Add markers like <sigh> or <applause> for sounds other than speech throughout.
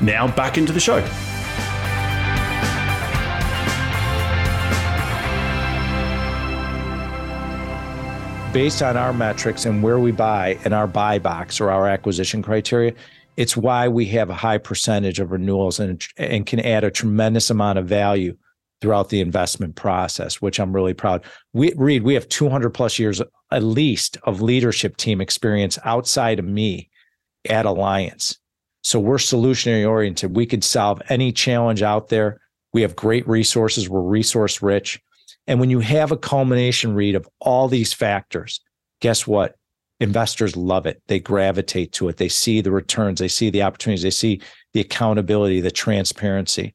now back into the show. Based on our metrics and where we buy in our buy box or our acquisition criteria, it's why we have a high percentage of renewals and, and can add a tremendous amount of value throughout the investment process, which I'm really proud. We Reed, we have 200 plus years at least of leadership team experience outside of me at Alliance. So we're solutionary oriented. We could solve any challenge out there. We have great resources. We're resource rich. And when you have a culmination Reed of all these factors, guess what? Investors love it. They gravitate to it. They see the returns, they see the opportunities, they see the accountability, the transparency.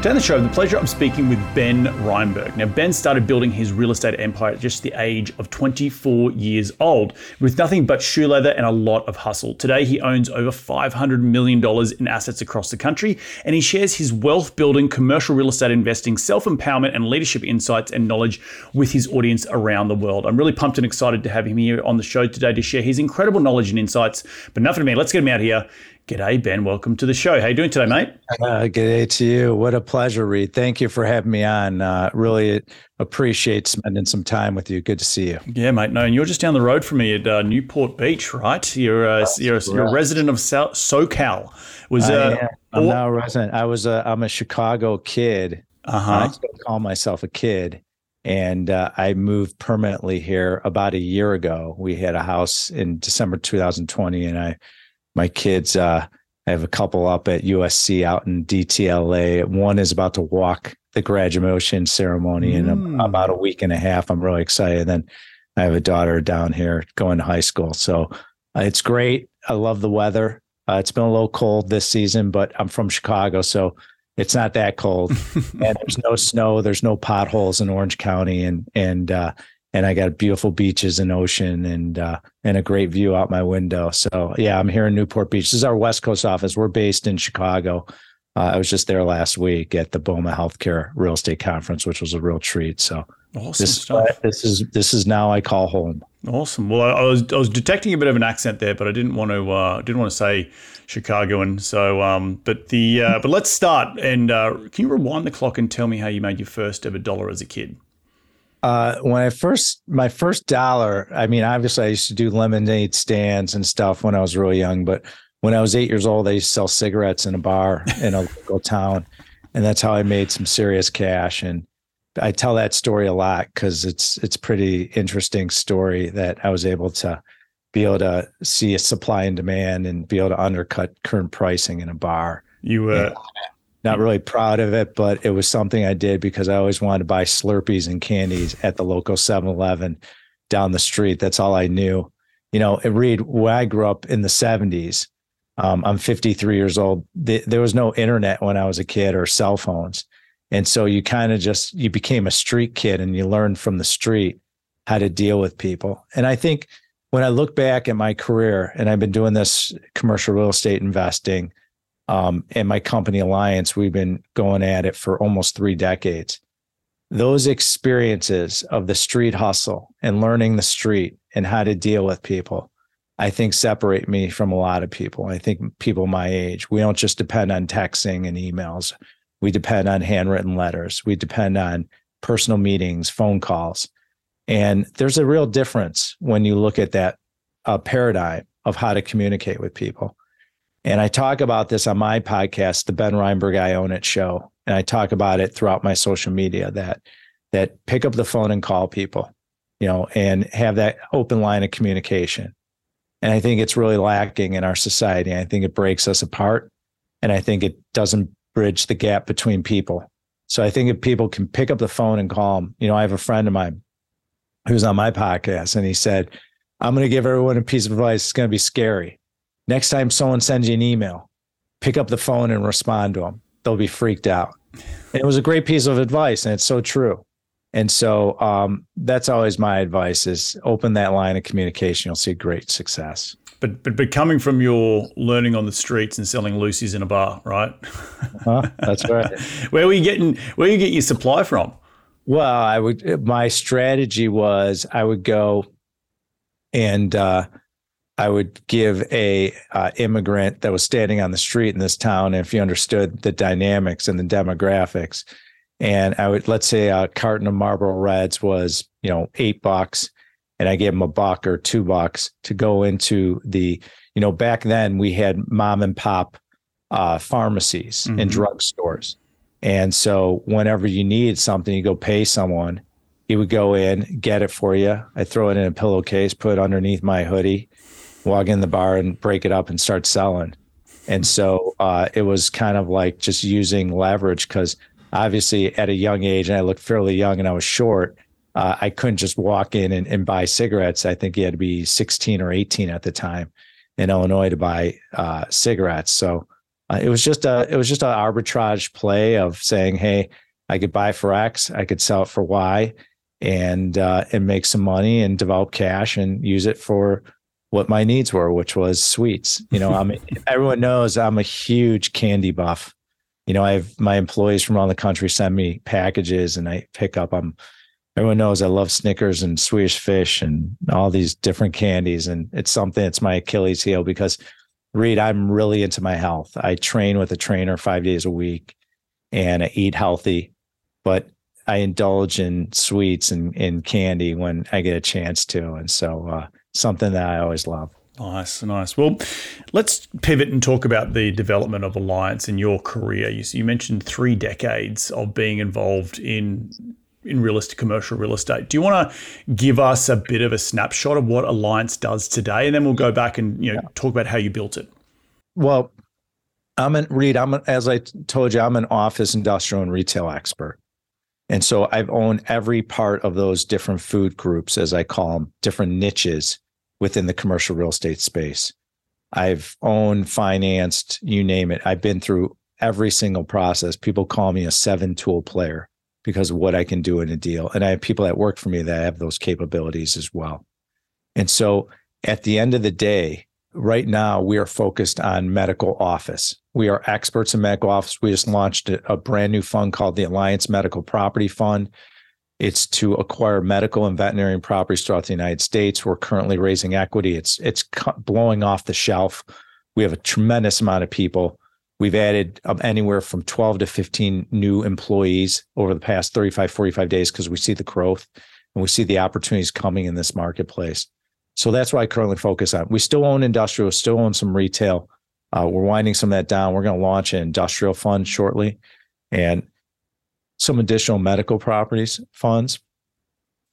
Today on the show, I have the pleasure of speaking with Ben Reinberg. Now, Ben started building his real estate empire at just the age of 24 years old with nothing but shoe leather and a lot of hustle. Today, he owns over $500 million in assets across the country, and he shares his wealth building, commercial real estate investing, self empowerment, and leadership insights and knowledge with his audience around the world. I'm really pumped and excited to have him here on the show today to share his incredible knowledge and insights. But enough of me, let's get him out here G'day, Ben. Welcome to the show. How you doing today, mate? Uh, g'day to you. What a pleasure, Reed. Thank you for having me on. Uh, really appreciate spending some time with you. Good to see you. Yeah, mate. No, and you're just down the road from me at uh, Newport Beach, right? You're uh, you're, a, you're, a resident of South, SoCal. Was uh, I'm now a resident. I was a I'm a Chicago kid. Uh huh. I still call myself a kid. And uh, I moved permanently here about a year ago. We had a house in December 2020, and I my kids uh, I have a couple up at USC out in DTLA. One is about to walk the graduation ceremony mm. in about a week and a half. I'm really excited. Then I have a daughter down here going to high school. So uh, it's great. I love the weather. Uh, it's been a little cold this season, but I'm from Chicago, so it's not that cold. <laughs> and there's no snow. There's no potholes in Orange County, and and uh, and I got beautiful beaches and ocean and uh, and a great view out my window. So yeah, I'm here in Newport Beach. This is our West Coast office. We're based in Chicago, Uh, I was just there last week at the BOMA Healthcare Real Estate Conference, which was a real treat. So awesome this, stuff. this is this is now I call home. Awesome. Well, I, I, was I was detecting a bit of an accent there, but I didn't want to uh, didn't want to say Chicagoan. So, um, but the uh, but let's start. And uh, can you rewind the clock and tell me how you made your first ever dollar as a kid? Uh, when I first my first dollar, I mean, obviously I used to do lemonade stands and stuff when I was really young, but when I was eight years old, I used to sell cigarettes in a bar in a <laughs> local town. And that's how I made some serious cash. And I tell that story a lot because it's it's pretty interesting story that I was able to be able to see a supply and demand and be able to undercut current pricing in a bar. You uh, not really proud of it, but it was something I did because I always wanted to buy Slurpees and candies at the local 7-Eleven down the street. That's all I knew. You know, Reed, when I grew up in the 70s, um, I'm 53 years old. There was no internet when I was a kid or cell phones. And so you kind of just, you became a street kid and you learned from the street how to deal with people. And I think when I look back at my career, and I've been doing this commercial real estate investing um, and my company Alliance, we've been going at it for almost three decades. Those experiences of the street hustle and learning the street and how to deal with people I think separate me from a lot of people. I think people my age, we don't just depend on texting and emails. We depend on handwritten letters. We depend on personal meetings, phone calls. And there's a real difference when you look at that uh, paradigm of how to communicate with people. And I talk about this on my podcast, the Ben Reinberg I Own It show. And I talk about it throughout my social media that that pick up the phone and call people, you know, and have that open line of communication and I think it's really lacking in our society. I think it breaks us apart. And I think it doesn't bridge the gap between people. So I think if people can pick up the phone and call them, you know, I have a friend of mine who's on my podcast and he said, I'm going to give everyone a piece of advice. It's going to be scary. Next time someone sends you an email, pick up the phone and respond to them. They'll be freaked out. And it was a great piece of advice. And it's so true. And so um, that's always my advice is open that line of communication. You'll see great success. But, but but coming from your learning on the streets and selling loosies in a bar, right? Huh? That's right. <laughs> where were you getting where you get your supply from? Well, I would my strategy was I would go and uh, I would give a uh, immigrant that was standing on the street in this town, if you understood the dynamics and the demographics, and I would let's say a carton of Marlboro Reds was you know eight bucks, and I gave him a buck or two bucks to go into the you know back then we had mom and pop uh, pharmacies mm-hmm. and drugstores, and so whenever you needed something, you go pay someone. He would go in, get it for you. I throw it in a pillowcase, put it underneath my hoodie, walk in the bar and break it up and start selling. And so uh, it was kind of like just using leverage because obviously at a young age, and I looked fairly young and I was short. Uh, I couldn't just walk in and, and, buy cigarettes. I think you had to be 16 or 18 at the time in Illinois to buy uh, cigarettes. So uh, it was just a it was just an arbitrage play of saying, hey, I could buy for X, I could sell it for Y, and uh, and make some money and develop cash and use it for what my needs were, which was sweets. You know, I'm <laughs> everyone knows I'm a huge candy buff you know, I have my employees from around the country send me packages and I pick up. I'm everyone knows I love Snickers and Swedish fish and all these different candies. And it's something it's my Achilles heel because Reed, I'm really into my health. I train with a trainer five days a week and I eat healthy, but I indulge in sweets and, and candy when I get a chance to. And so uh, something that I always love. Nice, nice. Well, let's pivot and talk about the development of Alliance in your career. You, you mentioned three decades of being involved in in real estate, commercial real estate. Do you want to give us a bit of a snapshot of what Alliance does today, and then we'll go back and you know yeah. talk about how you built it? Well, I'm an Reed. I'm an, as I told you, I'm an office, industrial, and retail expert, and so I've owned every part of those different food groups, as I call them, different niches within the commercial real estate space. I've owned, financed, you name it. I've been through every single process. People call me a seven tool player because of what I can do in a deal. And I have people that work for me that have those capabilities as well. And so at the end of the day, right now we are focused on medical office. We are experts in medical office. We just launched a, brand new fund called the Alliance Medical Property Fund. It's to acquire medical and veterinary properties throughout the United States. We're currently raising equity. It's it's blowing off the shelf. We have a tremendous amount of people. We've added um, anywhere from 12 to 15 new employees over the past 35, 45 days because we see the growth and we see the opportunities coming in this marketplace. So that's what I currently focus on. We still own industrial, still own some retail. Uh, we're winding some of that down. We're going to launch an industrial fund shortly and some additional medical properties funds.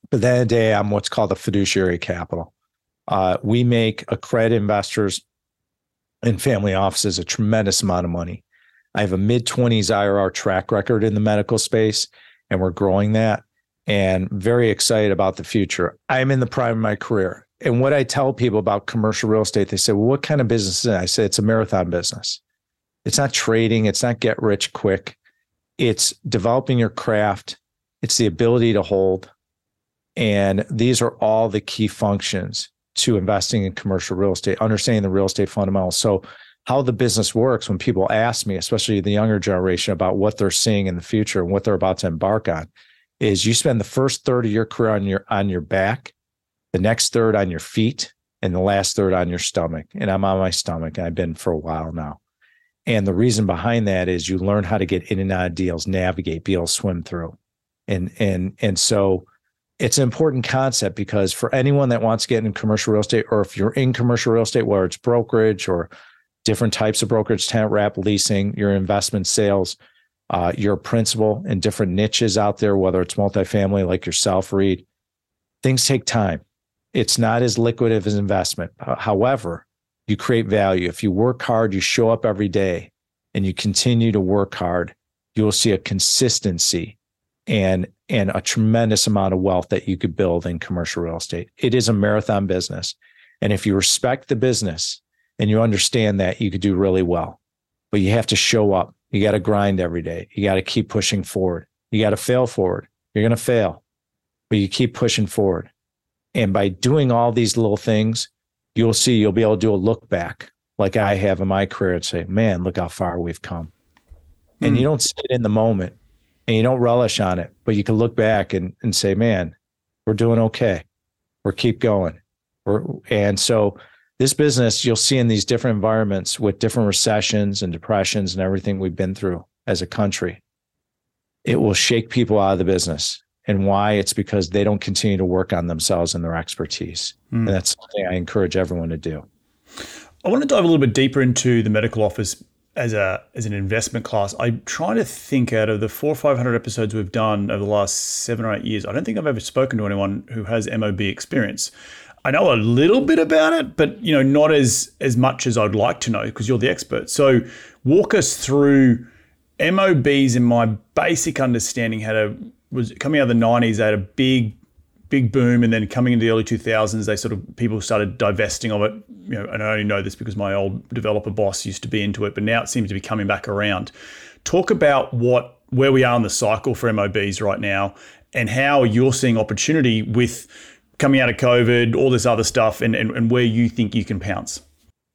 But then a day, I'm what's called a fiduciary capital. Uh, we make accredited investors and family offices a tremendous amount of money. I have a mid 20s IRR track record in the medical space, and we're growing that and very excited about the future. I'm in the prime of my career. And what I tell people about commercial real estate, they say, well, what kind of business is it? I say, it's a marathon business. It's not trading, it's not get rich quick. It's developing your craft, it's the ability to hold. And these are all the key functions to investing in commercial real estate, understanding the real estate fundamentals. So, how the business works when people ask me, especially the younger generation, about what they're seeing in the future and what they're about to embark on, is you spend the first third of your career on your on your back the next third on your feet, and the last third on your stomach. And I'm on my stomach. And I've been for a while now. And the reason behind that is you learn how to get in and out of deals, navigate, be able to swim through. And and and so it's an important concept because for anyone that wants to get in commercial real estate, or if you're in commercial real estate, whether it's brokerage or different types of brokerage, tenant rep, leasing, your investment sales, uh, your principal in different niches out there, whether it's multifamily like yourself, Reed, things take time. It's not as liquid as investment. However, you create value. If you work hard, you show up every day and you continue to work hard, you will see a consistency and and a tremendous amount of wealth that you could build in commercial real estate. It is a marathon business. And if you respect the business and you understand that, you could do really well. But you have to show up. You got to grind every day. You got to keep pushing forward. You got to fail forward. You're going to fail, but you keep pushing forward. And by doing all these little things, you'll see you'll be able to do a look back like I have in my career and say, man, look how far we've come. And you hmm. don't sit in the moment and you don't relish on it, but you can look back and, and say, man, we're doing okay. We're keep going. We're, and so this business, you'll see in these different environments with different recessions and depressions and everything we've been through as a country, it will shake people out of the business and why it's because they don't continue to work on themselves and their expertise. Mm. And that's something I encourage everyone to do. I want to dive a little bit deeper into the medical office as a as an investment class. I'm trying to think out of the four or five hundred episodes we've done over the last seven or eight years. I don't think I've ever spoken to anyone who has MOB experience. I know a little bit about it, but you know, not as as much as I'd like to know because you're the expert. So walk us through MOBs in my basic understanding how to was coming out of the 90s, they had a big, big boom. And then coming into the early 2000s, they sort of, people started divesting of it. You know, and I only know this because my old developer boss used to be into it, but now it seems to be coming back around. Talk about what, where we are in the cycle for MOBs right now and how you're seeing opportunity with coming out of COVID, all this other stuff, and, and, and where you think you can pounce.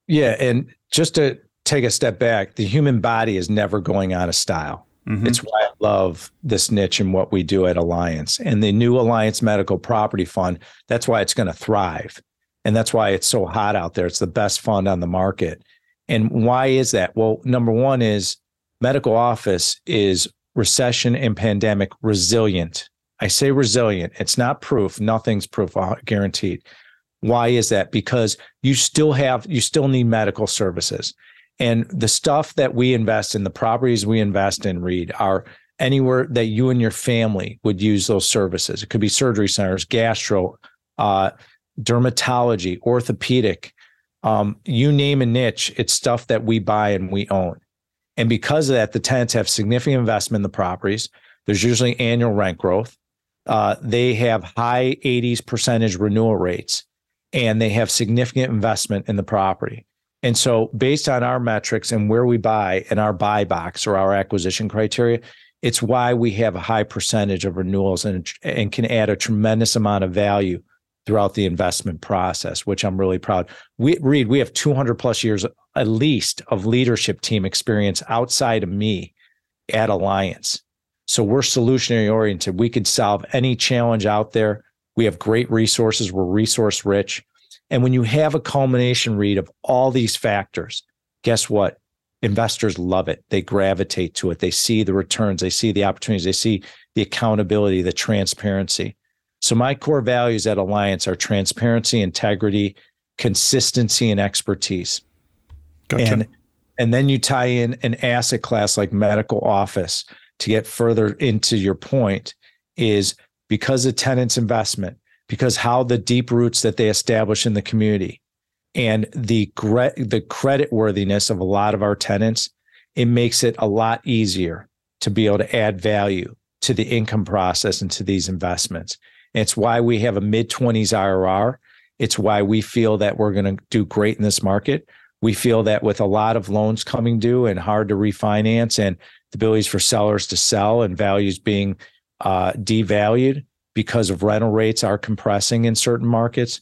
Yeah. And just to take a step back, the human body is never going out of style. Mm-hmm. It's why love this niche and what we do at Alliance. And the new Alliance Medical Property Fund, that's why it's going to thrive. And that's why it's so hot out there. It's the best fund on the market. And why is that? Well, number one is medical office is recession and pandemic resilient. I say resilient. It's not proof. Nothing's proof uh, guaranteed. Why is that? Because you still have, you still need medical services. And the stuff that we invest in, the properties we invest in, Reed are anywhere that you and your family would use those services. It could be surgery centers, gastro, uh, dermatology, orthopedic, um, you name a niche, it's stuff that we buy and we own. And because of that, the tenants have significant investment in the properties. There's usually annual rent growth. Uh, they have high 80s percentage renewal rates and they have significant investment in the property. And so, based on our metrics and where we buy and our buy box or our acquisition criteria, it's why we have a high percentage of renewals and, and can add a tremendous amount of value throughout the investment process, which I'm really proud. We Reed, we have 200 plus years at least of leadership team experience outside of me at Alliance. So we're solutionary oriented. We could solve any challenge out there. We have great resources. We're resource rich. And when you have a culmination Reed of all these factors, guess what? Investors love it. They gravitate to it. They see the returns, they see the opportunities, they see the accountability, the transparency. So my core values at Alliance are transparency, integrity, consistency, and expertise. Gotcha. And and then you tie in an asset class like medical office to get further into your point is because of tenants investment, because how the deep roots that they establish in the community and the the credit worthiness of a lot of our tenants, it makes it a lot easier to be able to add value to the income process and to these investments. And it's why we have a mid 20s IRR. It's why we feel that we're going to do great in this market. We feel that with a lot of loans coming due and hard to refinance and the abilities for sellers to sell and values being uh, devalued because of rental rates are compressing in certain markets,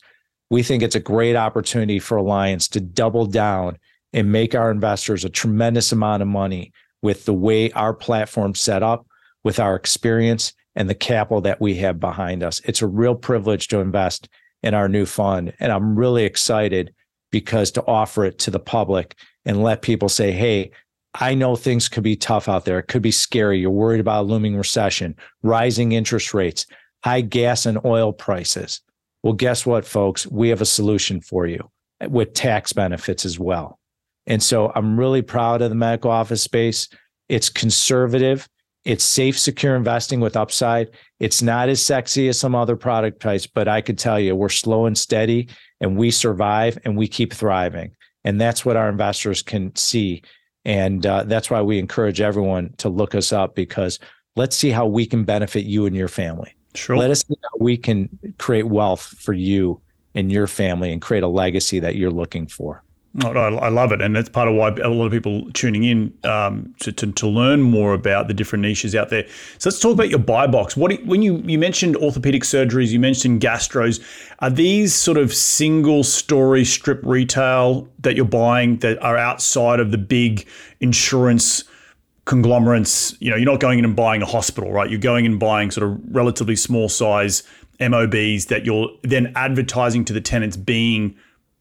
we think it's a great opportunity for Alliance to double down and make our investors a tremendous amount of money with the way our platform set up, with our experience and the capital that we have behind us. It's a real privilege to invest in our new fund. And I'm really excited because to offer it to the public and let people say, hey, I know things could be tough out there. It could be scary. You're worried about a looming recession, rising interest rates, high gas and oil prices. Well, guess what, folks? We have a solution for you with tax benefits as well. And so I'm really proud of the medical office space. It's conservative. It's safe, secure investing with upside. It's not as sexy as some other product types, but I could tell you we're slow and steady and we survive and we keep thriving. And that's what our investors can see. And uh, that's why we encourage everyone to look us up because let's see how we can benefit you and your family. Sure. Let us see how we can create wealth for you and your family and create a legacy that you're looking for. Oh, I love it, and that's part of why a lot of people tuning in um, to, to, to learn more about the different niches out there. So let's talk about your buy box. What when you you mentioned orthopedic surgeries, you mentioned gastros. Are these sort of single story strip retail that you're buying that are outside of the big insurance? Conglomerates, you know, you're not going in and buying a hospital, right? You're going and buying sort of relatively small size MOBs that you're then advertising to the tenants being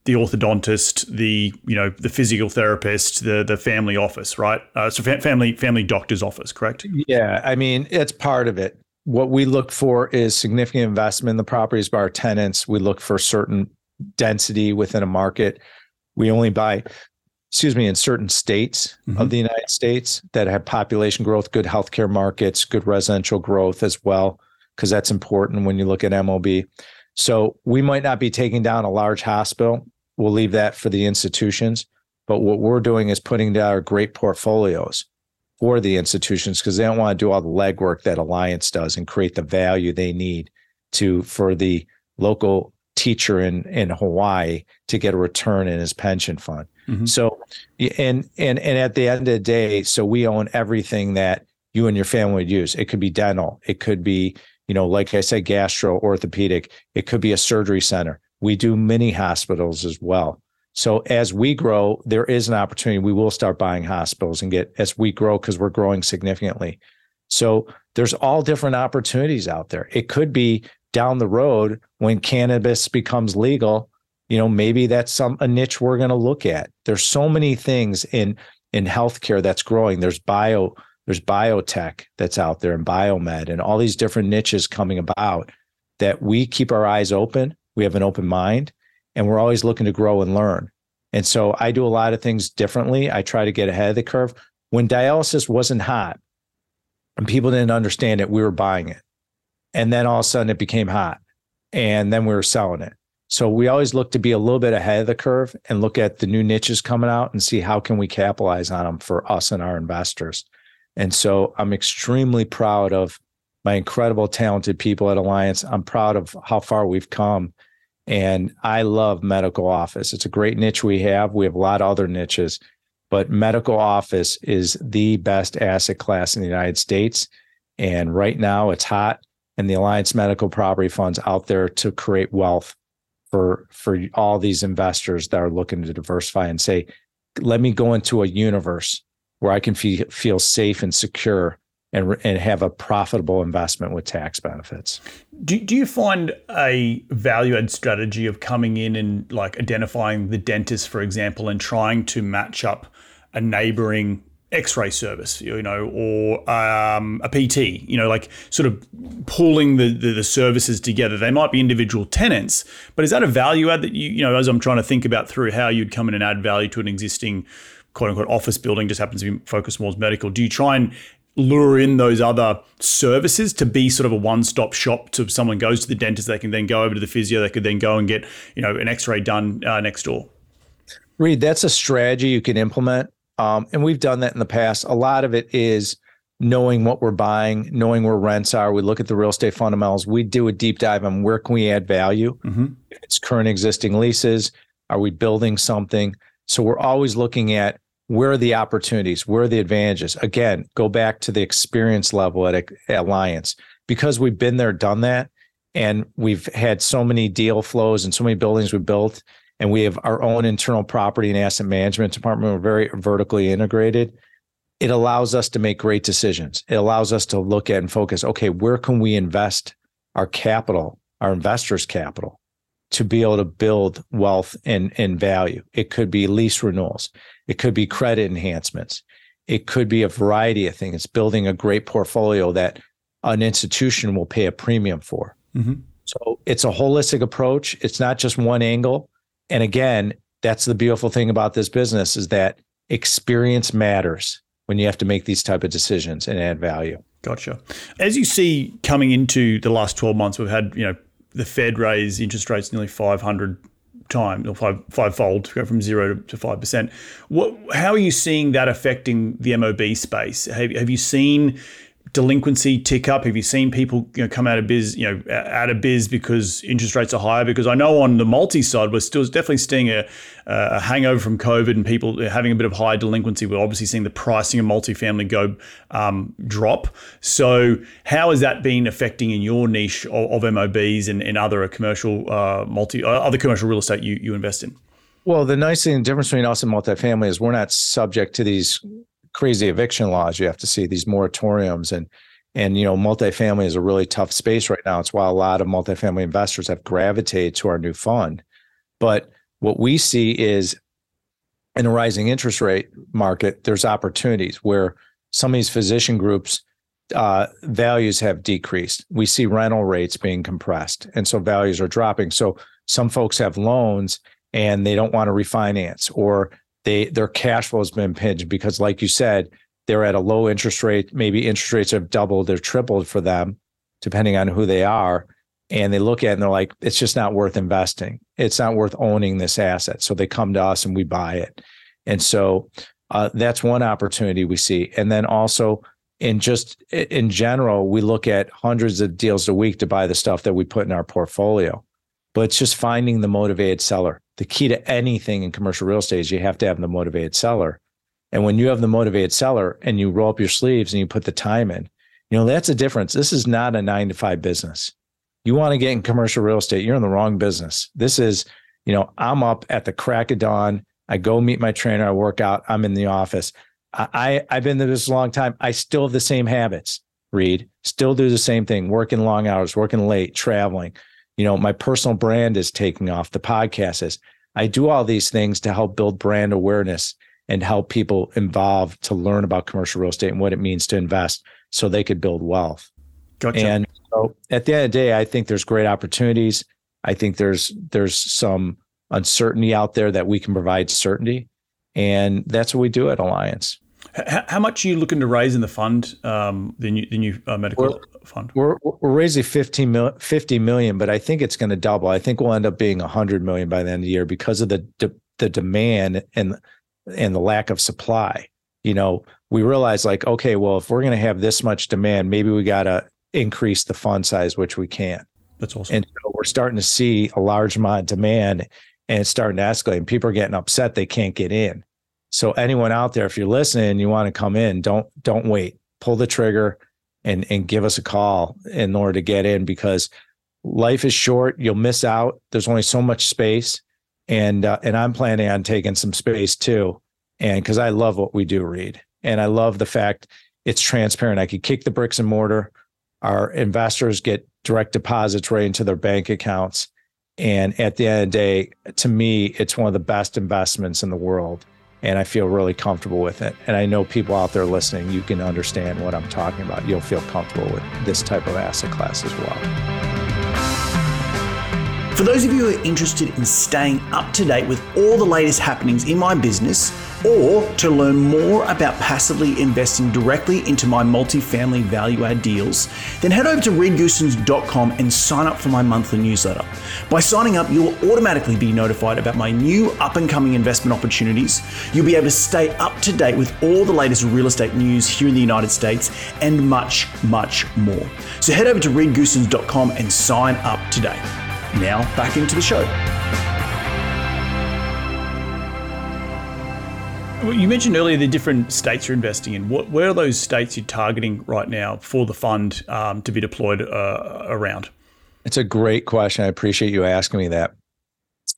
the orthodontist, the you know the physical therapist, the the family office, right? Uh, so fa- family family doctor's office, correct? Yeah, I mean it's part of it. What we look for is significant investment in the properties by our tenants. We look for certain density within a market. We only buy, excuse me, in certain states mm-hmm. of the United States that have population growth, good healthcare markets, good residential growth as well, because that's important when you look at MOB. So we might not be taking down a large hospital. We'll leave that for the institutions. But what we're doing is putting together great portfolios for the institutions because they don't want to do all the legwork that Alliance does and create the value they need to for the local teacher in in Hawaii to get a return in his pension fund. Mm-hmm. So and and and at the end of the day, so we own everything that you and your family would use. It could be dental, it could be you know, like I said, gastro, orthopedic, it could be a surgery center. We do mini hospitals as well. So as we grow, there is an opportunity. We will start buying hospitals and get as we grow because we're growing significantly. So there's all different opportunities out there. It could be down the road when cannabis becomes legal. You know, maybe that's some a niche we're going to look at. There's so many things in in healthcare that's growing. There's bio there's biotech that's out there and biomed and all these different niches coming about that we keep our eyes open. We have an open mind and we're always looking to grow and learn. And so I do a lot of things differently. I try to get ahead of the curve. When dialysis wasn't hot and people didn't understand it, we were buying it. And then all of a sudden it became hot and then we were selling it. So we always look to be a little bit ahead of the curve and look at the new niches coming out and see how can we capitalize on them for us and our investors. And so I'm extremely proud of my incredible, talented people at Alliance. I'm proud of how far we've come. And I love medical office. It's a great niche we have. We have a lot of other niches, but medical office is the best asset class in the United States. And right now it's hot and the Alliance Medical Property Funds out there to create wealth for for all these investors that are looking to diversify and say, let me go into a universe where I can feel feel safe and secure and and have a profitable investment with tax benefits. Do do you find a value add strategy of coming in and like identifying the dentist, for example, and trying to match up a neighboring X-ray service, you know, or um, a PT, you know, like sort of pulling the, the, the services together. They might be individual tenants, but is that a value add that you you know, as I'm trying to think about through how you'd come in and add value to an existing quote unquote office building, just happens to be focused more as medical. Do you try and lure in those other services to be sort of a one-stop shop to someone goes to the dentist they can then go over to the physio they could then go and get you know an x-ray done uh, next door Reed that's a strategy you can implement um, and we've done that in the past a lot of it is knowing what we're buying knowing where rents are we look at the real estate fundamentals we do a deep dive on where can we add value mm-hmm. it's current existing leases are we building something so we're always looking at where are the opportunities? Where are the advantages? Again, go back to the experience level at, Alliance because we've been there, done that, and we've had so many deal flows and so many buildings we built, and we have our own internal property and asset management department. We're very vertically integrated. It allows us to make great decisions. It allows us to look at and focus. Okay, where can we invest our capital, our investors' capital? to be able to build wealth and, and value. It could be lease renewals. It could be credit enhancements. It could be a variety of things. It's building a great portfolio that an institution will pay a premium for. Mm-hmm. So it's a holistic approach. It's not just one angle. And again, that's the beautiful thing about this business is that experience matters when you have to make these type of decisions and add value. Gotcha. As you see coming into the last 12 months, we've had, you know, the Fed raise interest rates nearly 500 times or five fivefold to go from zero to five percent. What? How are you seeing that affecting the MOB space? Have, have you seen delinquency tick up? Have you seen people you know, come out of biz, you know, out of biz because interest rates are higher? Because I know on the multi side, we're still definitely seeing a, a hangover from COVID and people having a bit of high delinquency. We're obviously seeing the pricing of multifamily go um, drop. So how has that been affecting in your niche of, of MOBs and, and other commercial uh, multi uh, other commercial real estate you, you invest in? Well, the nice thing, the difference between us and multifamily is we're not subject to these crazy eviction laws you have to see these moratoriums and and you know multifamily is a really tough space right now. It's why a lot of multifamily investors have gravitated to our new fund. But what we see is in a rising interest rate market there's opportunities where some of these physician groups uh, values have decreased. We see rental rates being compressed and so values are dropping. So some folks have loans and they don't want to refinance or they their cash flow has been pinched because, like you said, they're at a low interest rate. Maybe interest rates have doubled or tripled for them, depending on who they are. And they look at it and they're like, it's just not worth investing. It's not worth owning this asset. So they come to us and we buy it. And so uh, that's one opportunity we see. And then also in just in general, we look at hundreds of deals a week to buy the stuff that we put in our portfolio. But it's just finding the motivated seller the key to anything in commercial real estate is you have to have the motivated seller. And when you have the motivated seller and you roll up your sleeves and you put the time in, you know, that's a difference. This is not a nine to five business. You want to get in commercial real estate, you're in the wrong business. This is, you know, I'm up at the crack of dawn. I go meet my trainer, I work out, I'm in the office. I, I have been there this a long time. I still have the same habits, Reed. Still do the same thing, working long hours, working late, traveling, you know, my personal brand is taking off, the podcast is. I do all these things to help build brand awareness and help people involved to learn about commercial real estate and what it means to invest so they could build wealth. Gotcha. And so at the end of the day, I think there's great opportunities. I think there's there's some uncertainty out there that we can provide certainty. And that's what we do at Alliance. How, how, much are you looking to raise in the fund, um, the new, the new uh, medical we're, fund? We're, we're raising 15 mil, 50 million, but I think it's going to double. I think we'll end up being 100 million by the end of the year because of the de- the demand and and the lack of supply. You know, we realize like, okay, well, if we're going to have this much demand, maybe we got to increase the fund size, which we can. That's awesome. And so we're starting to see a large amount of demand and it's starting to escalate. And people are getting upset they can't get in. So anyone out there, if you're listening, you want to come in, don't don't wait. Pull the trigger. And and give us a call in order to get in because life is short. You'll miss out. There's only so much space, and uh, and I'm planning on taking some space too, and because I love what we do, Reed, and I love the fact it's transparent. I could kick the bricks and mortar. Our investors get direct deposits right into their bank accounts. And at the end of the day, to me, it's one of the best investments in the world. And I feel really comfortable with it. And I know people out there listening, you can understand what I'm talking about. You'll feel comfortable with this type of asset class as well. For those of you who are interested in staying up to date with all the latest happenings in my business, or to learn more about passively investing directly into my multifamily value add deals, then head over to reedgoossens.com and sign up for my monthly newsletter. By signing up, you will automatically be notified about my new up and coming investment opportunities. You'll be able to stay up to date with all the latest real estate news here in the United States and much, much more. So head over to reedgoossens.com and sign up today. Now, back into the show. Well, you mentioned earlier the different states you're investing in. What, where are those states you're targeting right now for the fund um, to be deployed uh, around? It's a great question. I appreciate you asking me that.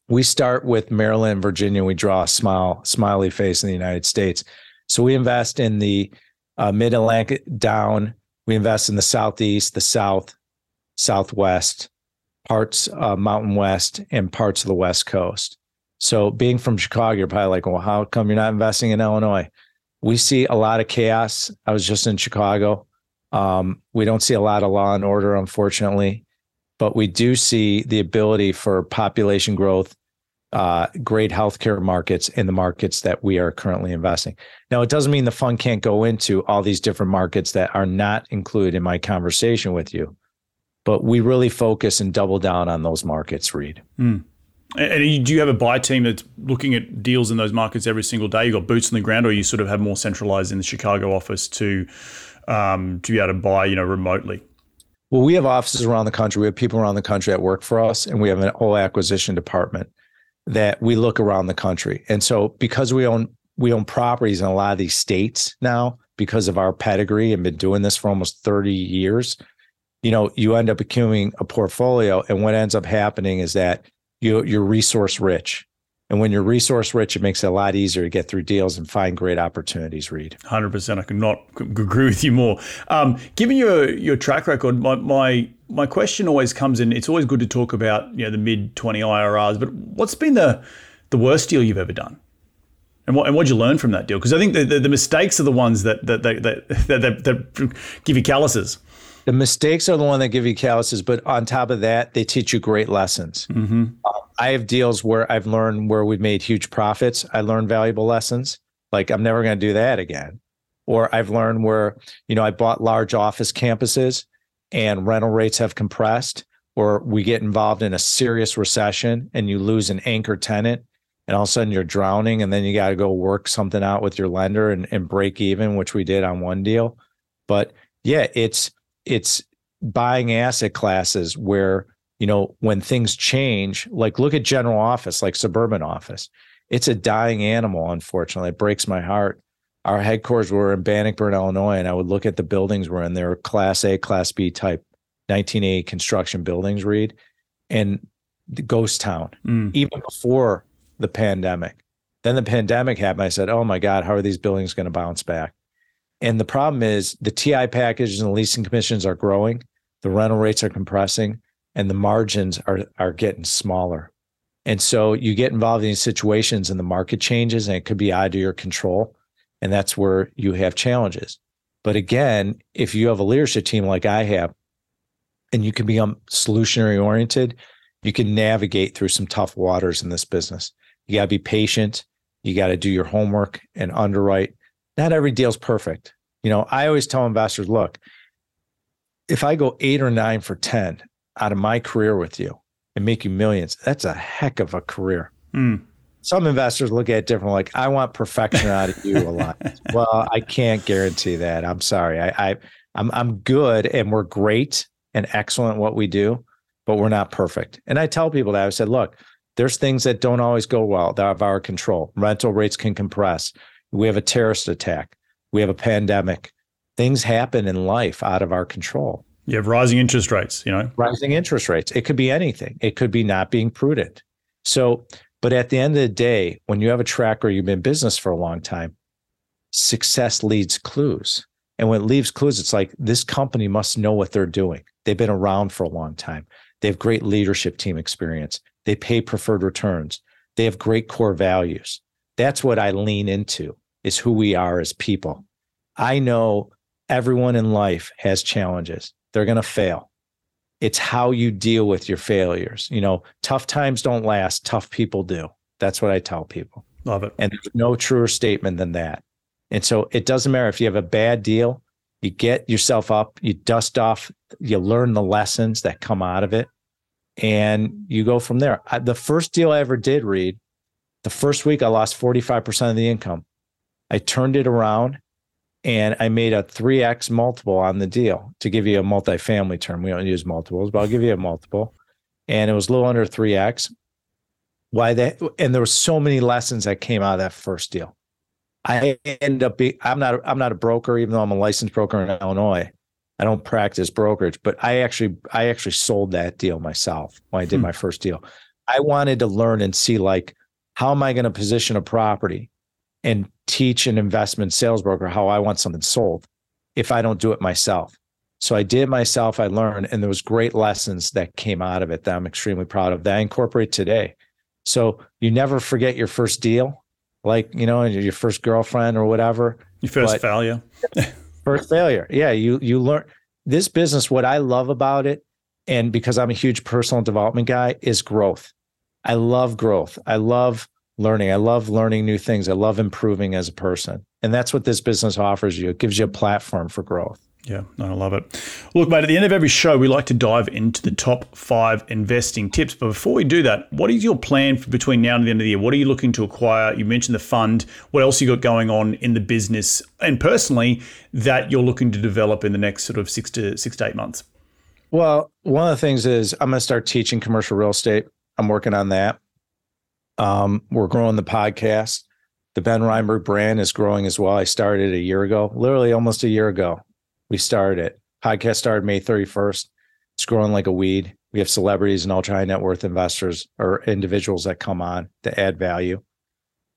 We start with Maryland, Virginia. We draw a smile, smiley face in the United States. So we invest in the uh, Mid Atlantic down. We invest in the Southeast, the South, Southwest, parts uh, Mountain West, and parts of the West Coast. So, being from Chicago, you're probably like, well, how come you're not investing in Illinois? We see a lot of chaos. I was just in Chicago. Um, we don't see a lot of law and order, unfortunately, but we do see the ability for population growth, uh, great healthcare markets in the markets that we are currently investing. Now, it doesn't mean the fund can't go into all these different markets that are not included in my conversation with you but we really focus and double down on those markets, Reed. Mm. And do you have a buy team that's looking at deals in those markets every single day? You got boots on the ground, or you sort of have more centralized in the Chicago office to um, to be able to buy, you know, remotely? Well, we have offices around the country. We have people around the country that work for us, and we have an whole acquisition department that we look around the country. And so, because we own we own properties in a lot of these states now, because of our pedigree and been doing this for almost thirty years, you know, you end up accumulating a portfolio. And what ends up happening is that you, you're resource rich. And when you're resource rich, it makes it a lot easier to get through deals and find great opportunities, Reed. 100%. I could not agree with you more. Um, given your, your track record, my, my, my question always comes in, it's always good to talk about, you know, the mid 20 IRRs, but what's been the, the worst deal you've ever done? And what and what'd you learn from that deal? Because I think the, the, the, mistakes are the ones that that that, that, that, that give you calluses the mistakes are the one that give you calluses, but on top of that, they teach you great lessons. Mm-hmm. Uh, I have deals where I've learned where we've made huge profits. I learned valuable lessons. Like I'm never going to do that again. Or I've learned where, you know, I bought large office campuses and rental rates have compressed, or we get involved in a serious recession and you lose an anchor tenant and all of a sudden you're drowning and then you got to go work something out with your lender and, and break even, which we did on one deal. But yeah, it's it's buying asset classes where you know when things change like look at general office like suburban office. It's a dying animal unfortunately. It breaks my heart. Our headquarters were in bannockburn illinois and i would look at the buildings we're in. They're class a class b type 1980 construction buildings Reed and the ghost town. Mm. even before the pandemic. Then the pandemic happened. I said oh my god how are these buildings going to bounce back and the problem is the TI packages and the leasing commissions are growing, the rental rates are compressing, and the margins are are getting smaller. And so you get involved in these situations and the market changes and it could be out of your control. And that's where you have challenges. But again, if you have a leadership team like I have, and you can become um, solutionary oriented, you can navigate through some tough waters in this business. You got to be patient. You got to do your homework and underwrite not every deal's perfect. You know, I always tell investors, look, if I go eight or nine for 10 out of my career with you and make you millions, that's a heck of a career. Mm. Some investors look at it different, like, I want perfection out of you a lot. <laughs> well, I can't guarantee that. I'm sorry. I, I I'm I'm good and we're great and excellent what we do, but we're not perfect. And I tell people that I said, look, there's things that don't always go well that are out of our control. Rental rates can compress we have a terrorist attack, we have a pandemic, things happen in life out of our control. You have rising interest rates, you know, rising interest rates. It could be anything. It could be not being prudent. So, but at the end of the day, when you have a track where you've been in business for a long time, success leads clues. And when it leaves clues, it's like this company must know what they're doing. They've been around for a long time. They have great leadership team experience. They pay preferred returns. They have great core values. That's what I lean into is who we are as people. I know everyone in life has challenges. They're going to fail. It's how you deal with your failures. You know, tough times don't last, tough people do. That's what I tell people. Love it. And there's no truer statement than that. And so it doesn't matter if you have a bad deal, you get yourself up, you dust off, you learn the lessons that come out of it, and you go from there. I, the first deal I ever did Reed, the first week I lost 45% of the income. I turned it around and I made a 3x multiple on the deal to give you a multifamily term. We don't use multiples, but I'll give you a multiple. And it was a little under 3x. Why that? And there were so many lessons that came out of that first deal. I end up being, I'm not, I'm not a broker, even though I'm a licensed broker in Illinois. I don't practice brokerage, but I actually, I actually sold that deal myself when I did hmm. my first deal. I wanted to learn and see like, how am I going to position a property and teach an investment sales broker how I want something sold if I don't do it myself. So I did myself, I learned, and there was great lessons that came out of it that I'm extremely proud of that I incorporate today. So you never forget your first deal, like, you know, your first girlfriend or whatever. Your first but failure. <laughs> first failure. Yeah. You you learn this business, what I love about it, and because I'm a huge personal development guy, is growth. I love growth. I love learning. I love learning new things. I love improving as a person. And that's what this business offers you. It gives you a platform for growth. Yeah, I love it. Look, mate, at the end of every show, we like to dive into the top five investing tips. But before we do that, what is your plan for between now and the end of the year? What are you looking to acquire? You mentioned the fund. What else you got going on in the business and personally that you're looking to develop in the next sort of six to six to eight months? Well, one of the things is I'm going to start teaching commercial real estate. I'm working on that. Um, we're growing the podcast. The Ben Reinberg brand is growing as well. I started a year ago, literally almost a year ago. We started it. Podcast started May 31st. It's growing like a weed. We have celebrities and ultra high net worth investors or individuals that come on to add value.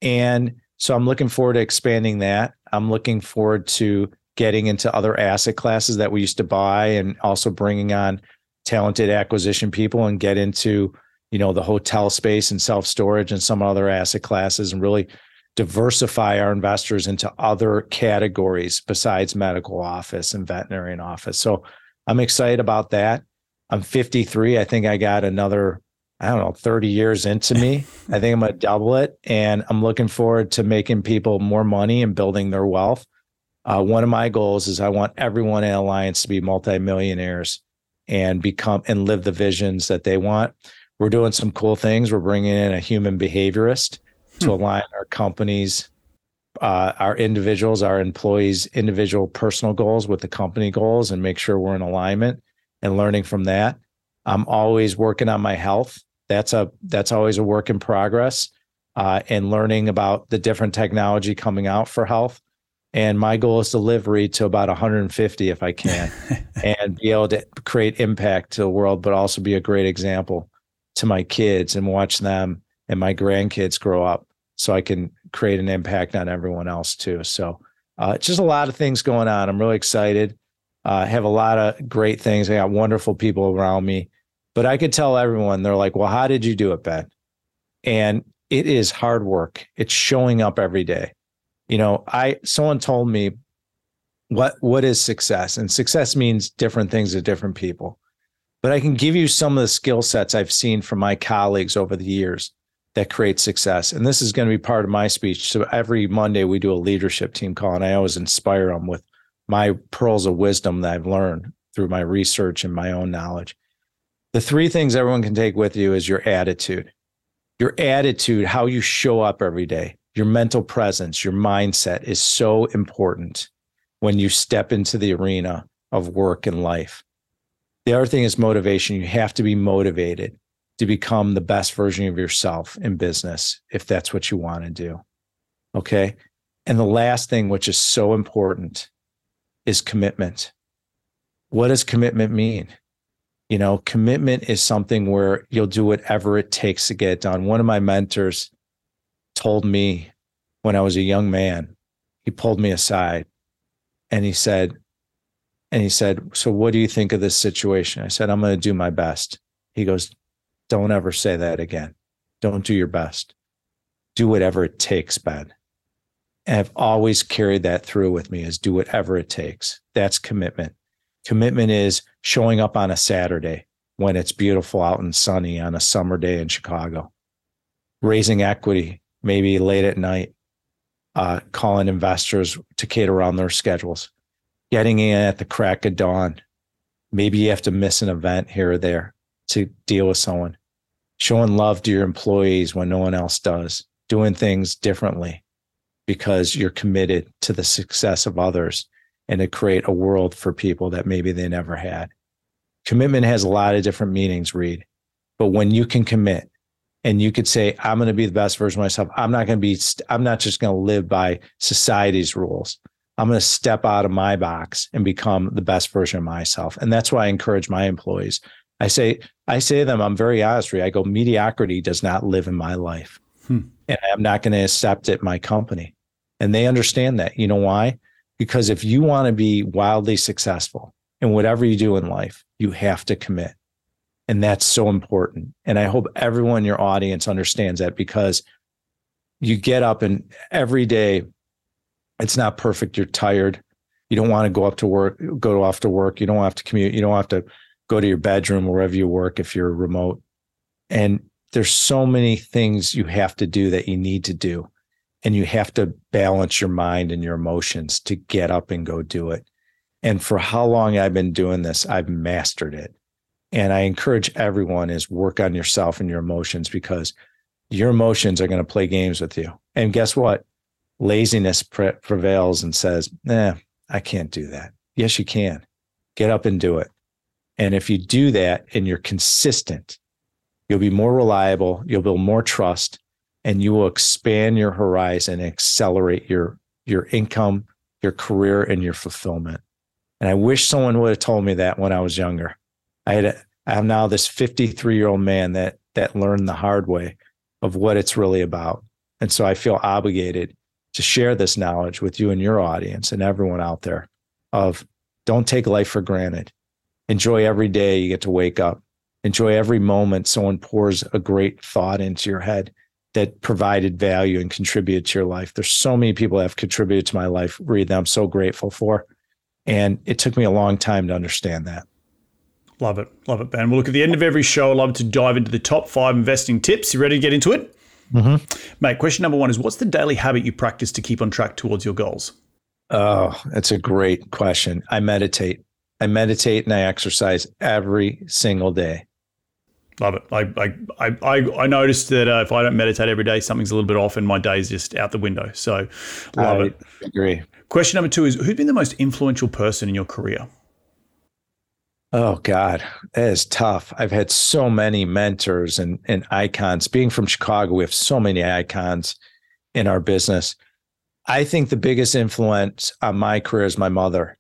And so I'm looking forward to expanding that. I'm looking forward to getting into other asset classes that we used to buy and also bringing on talented acquisition people and get into you know the hotel space and self storage and some other asset classes and really diversify our investors into other categories besides medical office and veterinarian office. So I'm excited about that. I'm 53. I think I got another, I don't know, 30 years into me. I think I'm going to double it. And I'm looking forward to making people more money and building their wealth. Uh, one of my goals is I want everyone in Alliance to be multimillionaires and become and live the visions that they want we're doing some cool things. We're bringing in a human behaviorist to hmm. align our companies, uh, our individuals, our employees' individual personal goals with the company goals and make sure we're in alignment and learning from that. I'm always working on my health. That's a that's always a work in progress, uh, and learning about the different technology coming out for health. And my goal is delivery to about 150 if I can, <laughs> and be able to create impact to the world, but also be a great example to my kids and watch them and my grandkids grow up so I can create an impact on everyone else too. So uh, just a lot of things going on. I'm really excited. I uh, have a lot of great things. I got wonderful people around me, but I could tell everyone they're like, well, how did you do it, Ben? And it is hard work. It's showing up every day. You know, I, someone told me what, what is success and success means different things to different people but I can give you some of the skill sets I've seen from my colleagues over the years that create success. And this is going to be part of my speech. So every Monday we do a leadership team call, and I always inspire them with my pearls of wisdom that I've learned through my research and my own knowledge. The three things everyone can take with you is your attitude. Your attitude, how you show up every day, your mental presence, your mindset is so important when you step into the arena of work and life. The other thing is motivation. You have to be motivated to become the best version of yourself in business if that's what you want to do. Okay. And the last thing, which is so important, is commitment. What does commitment mean? You know, commitment is something where you'll do whatever it takes to get it done. One of my mentors told me when I was a young man, he pulled me aside and he said, and he said, So what do you think of this situation? I said, I'm going to do my best. He goes, Don't ever say that again. Don't do your best. Do whatever it takes, Ben. And I've always carried that through with me is do whatever it takes. That's commitment. Commitment is showing up on a Saturday when it's beautiful out and sunny on a summer day in Chicago, raising equity, maybe late at night, uh, calling investors to cater around their schedules, getting in at the crack of dawn. Maybe you have to miss an event here or there to deal with someone, showing love to your employees when no one else does, doing things differently because you're committed to the success of others and to create a world for people that maybe they never had. Commitment has a lot of different meanings, Reed. But when you can commit and you could say, I'm going to be the best version of myself, I'm not going to be, I'm not just going to live by society's rules. I'm going to step out of my box and become the best version of myself. And that's why I encourage my employees. I say, I say to them, I'm very honest. Reed. I go, mediocrity does not live in my life. Hmm. And I'm not going to accept it in my company. And they understand that. You know why? Because if you want to be wildly successful in whatever you do in life, you have to commit. And that's so important. And I hope everyone in your audience understands that because you get up and every day it's not perfect. You're tired. You don't want to go up to work, go off to work. You don't have to commute. You don't have to go to your bedroom wherever you work if you're remote. And there's so many things you have to do that you need to do and you have to balance your mind and your emotions to get up and go do it. And for how long I've been doing this, I've mastered it. And I encourage everyone is work on yourself and your emotions because your emotions are going to play games with you. And guess what? Laziness pre- prevails and says, "Nah, I can't do that." Yes, you can. Get up and do it. And if you do that and you're consistent, you'll be more reliable, you'll build more trust, and you will expand your horizon and accelerate your your income, your career, and your fulfillment. And I wish someone would have told me that when I was younger. I had a, I am now this 53 year old man that that learned the hard way of what it's really about. And so I feel obligated to share this knowledge with you and your audience and everyone out there of don't take life for granted. Enjoy every day you get to wake up. Enjoy every moment someone pours a great thought into your head that provided value and contributed to your life. There's so many people that have contributed to my life, Reed, that I'm so grateful for. And it took me a long time to understand that. Love it. Love it, Ben. We'll look, at the end of every show, I love to dive into the top five investing tips. You ready to get into it? Mm-hmm. Mate, question number one is what's the daily habit you practice to keep on track towards your goals? Oh, that's a great question. I meditate. I meditate and I exercise every single day. Love it. I I I I noticed that uh, if I don't meditate every day, something's a little bit off, and my day's just out the window. So, love I it. Agree. Question number two is: Who's been the most influential person in your career? Oh God, that is tough. I've had so many mentors and and icons. Being from Chicago, we have so many icons in our business. I think the biggest influence on my career is my mother.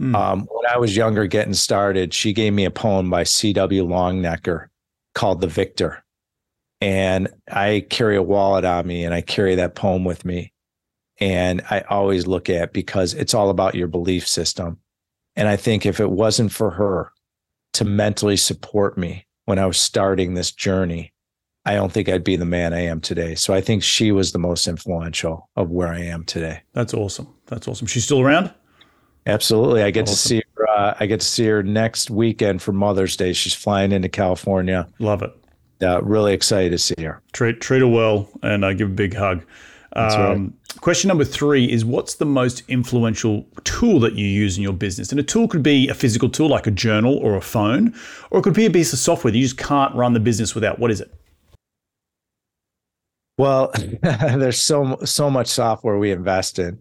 Mm. Um, when I was younger, getting started, she gave me a poem by C.W. Longenecker called The Victor. And I carry a wallet on me and I carry that poem with me. And I always look at because it's all about your belief system. And I think if it wasn't for her to mentally support me when I was starting this journey, I don't think I'd be the man I am today. So I think she was the most influential of where I am today. That's awesome. That's awesome. She's still around? Absolutely. I get awesome. to see her. Uh, I get to see her next weekend for Mother's Day. She's flying into California. Love it. Uh, really excited to see her. Treat treat her well and uh, give a big hug. Um, right. Question number three is what's the most influential tool that you use in your business? And a tool could be a physical tool like a journal or a phone, or it could be a piece of software that you just can't run the business without. What is it? Well, <laughs> there's so so much software we invest in.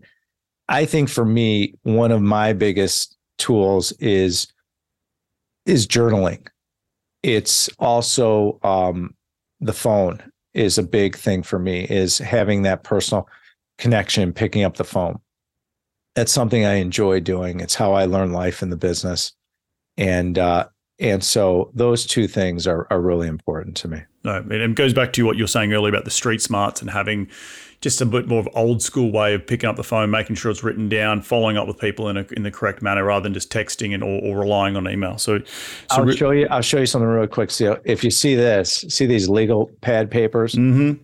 I think for me, one of my biggest tools is is journaling. It's also um, the phone is a big thing for me. Is having that personal connection, picking up the phone. That's something I enjoy doing. It's how I learn life in the business. And uh, and so those two things are, are really important to me. No, it goes back to what you were saying earlier about the street smarts and having just a bit more of old school way of picking up the phone, making sure it's written down, following up with people in a, in the correct manner rather than just texting and or, or relying on email. So, so I'll re- show you. I'll show you something real quick. So if you see this, see these legal pad papers. Mm-hmm.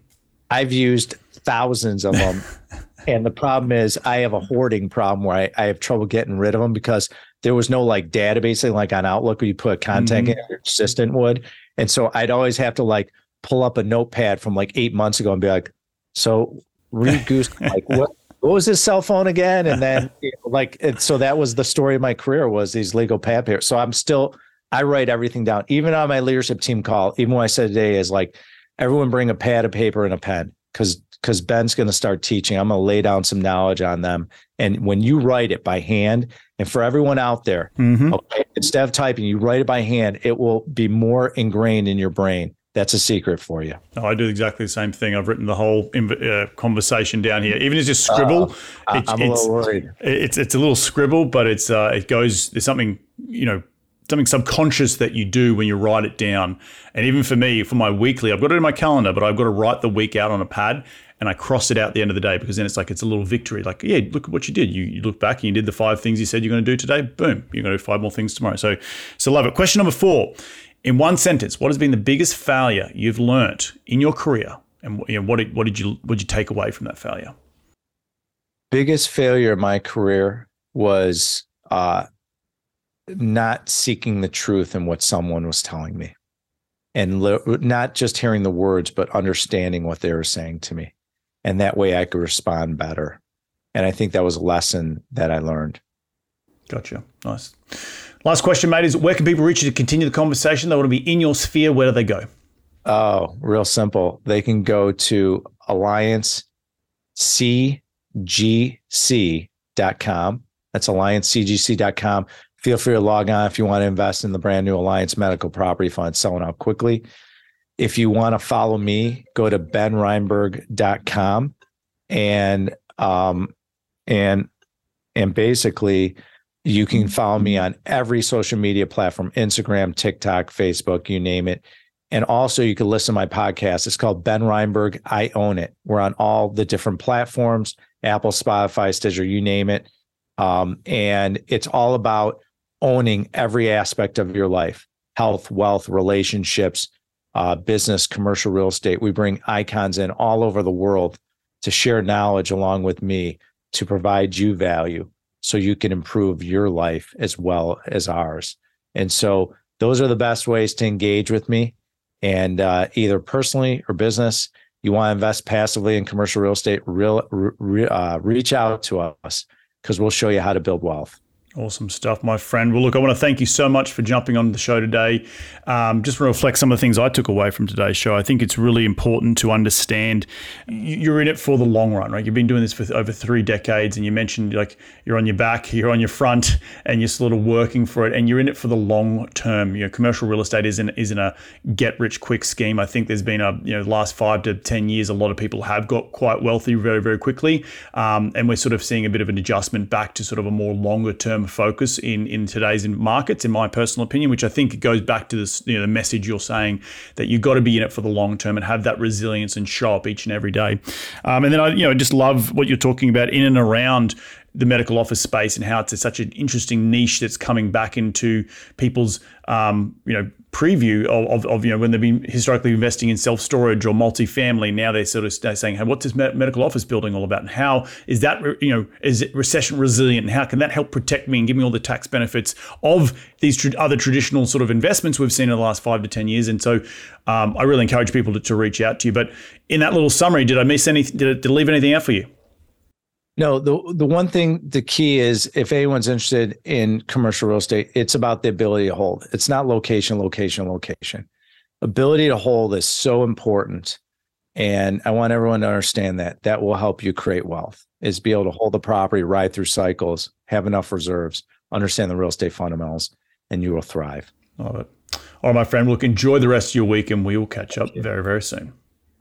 I've used thousands of them. <laughs> and the problem is I have a hoarding problem where I, I have trouble getting rid of them because there was no like database thing like on Outlook where you put content mm-hmm. in, your assistant would. And so I'd always have to like pull up a notepad from like eight months ago and be like, so Reed <laughs> Goose, like what what was his cell phone again? And then <laughs> like it, so that was the story of my career was these legal pad papers. So I'm still I write everything down, even on my leadership team call. Even what I said today is like everyone bring a pad of paper and a pen because because Ben's going to start teaching. I'm going to lay down some knowledge on them. And when you write it by hand, and for everyone out there, mm-hmm. okay, instead of typing, you write it by hand, it will be more ingrained in your brain. That's a secret for you. Oh, I do exactly the same thing. I've written the whole uh, conversation down here. Even as just scribble, uh, it, I'm a little worried. It's it's a little scribble, but it's uh, it goes. There's something you know something subconscious that you do when you write it down. And even for me, for my weekly, I've got it in my calendar, but I've got to write the week out on a pad and I cross it out at the end of the day because then it's like it's a little victory. Like, yeah, look at what you did. You, you look back and you did the five things you said you're going to do today. Boom, you're going to do five more things tomorrow. So, so love it. Question number four: In one sentence, what has been the biggest failure you've learnt in your career, and you know, what did, what did you what did you take away from that failure? Biggest failure in my career was uh, not seeking the truth in what someone was telling me and not just hearing the words but understanding what they were saying to me and that way i could respond better. And i think that was a lesson that i learned. Gotcha. Nice. Last question mate is where can people reach you to continue the conversation? They want to be in your sphere. Where do they go? Oh real simple. They can go to alliancecgc.com that's alliancecgc.com feel free to log on if you want to invest in the brand new Alliance Medical Property Fund. Selling out quickly. If you want to follow me, go to benreinberg.com and um and and basically you can follow me on every social media platform Instagram, TikTok, Facebook, you name it. And also, you can listen to my podcast. It's called Ben Reinberg. I own it. We're on all the different platforms Apple, Spotify, Stitcher, you name it. Um, and it's all about owning every aspect of your life health, wealth, relationships, uh, business, commercial real estate. We bring icons in all over the world to share knowledge along with me to provide you value so you can improve your life as well as ours. And so those are the best ways to engage with me. And uh, either personally or business, you want to invest passively in commercial real estate, real, re, uh, reach out to us because we'll show you how to build wealth. Awesome stuff, my friend. Well, look, I want to thank you so much for jumping on the show today. Um, just reflect some of the things I took away from today's show. I think it's really important to understand you're in it for the long run, right? You've been doing this for over three decades, and you mentioned like you're on your back, you're on your front, and you're sort of working for it, and you're in it for the long term. You know, commercial real estate isn't isn't a get rich quick scheme. I think there's been a you know last five to ten years, a lot of people have got quite wealthy very very quickly, um, and we're sort of seeing a bit of an adjustment back to sort of a more longer term focus in in today's markets, in my personal opinion, which I think goes back to this you know the message you're saying that you've got to be in it for the long term and have that resilience and show up each and every day. Um, and then I you know just love what you're talking about in and around the medical office space and how it's such an interesting niche that's coming back into people's um, you know preview of, of, of, you know when they've been historically investing in self storage or multifamily. Now they're sort of saying, "Hey, what's this medical office building all about? And how is that you know is it recession resilient? And how can that help protect me and give me all the tax benefits of these tra- other traditional sort of investments we've seen in the last five to ten years?" And so um, I really encourage people to, to reach out to you. But in that little summary, did I miss anything? Did, did I leave anything out for you? No, the the one thing the key is if anyone's interested in commercial real estate, it's about the ability to hold. It's not location, location, location. Ability to hold is so important. And I want everyone to understand that that will help you create wealth is be able to hold the property, ride through cycles, have enough reserves, understand the real estate fundamentals, and you will thrive. Love it. All right, my friend. Look, enjoy the rest of your week and we will catch up very, very soon.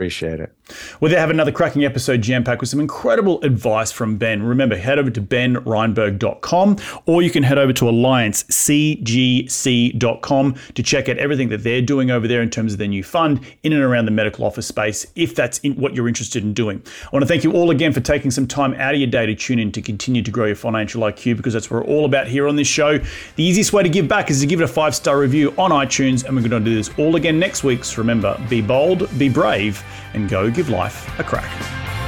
Appreciate it. Well, they have another cracking episode jam packed with some incredible advice from Ben. Remember, head over to benreinberg.com or you can head over to alliancecgc.com to check out everything that they're doing over there in terms of their new fund in and around the medical office space, if that's what you're interested in doing. I want to thank you all again for taking some time out of your day to tune in to continue to grow your financial IQ because that's what we're all about here on this show. The easiest way to give back is to give it a five star review on iTunes, and we're going to do this all again next week. So remember, be bold, be brave, and go give life a crack.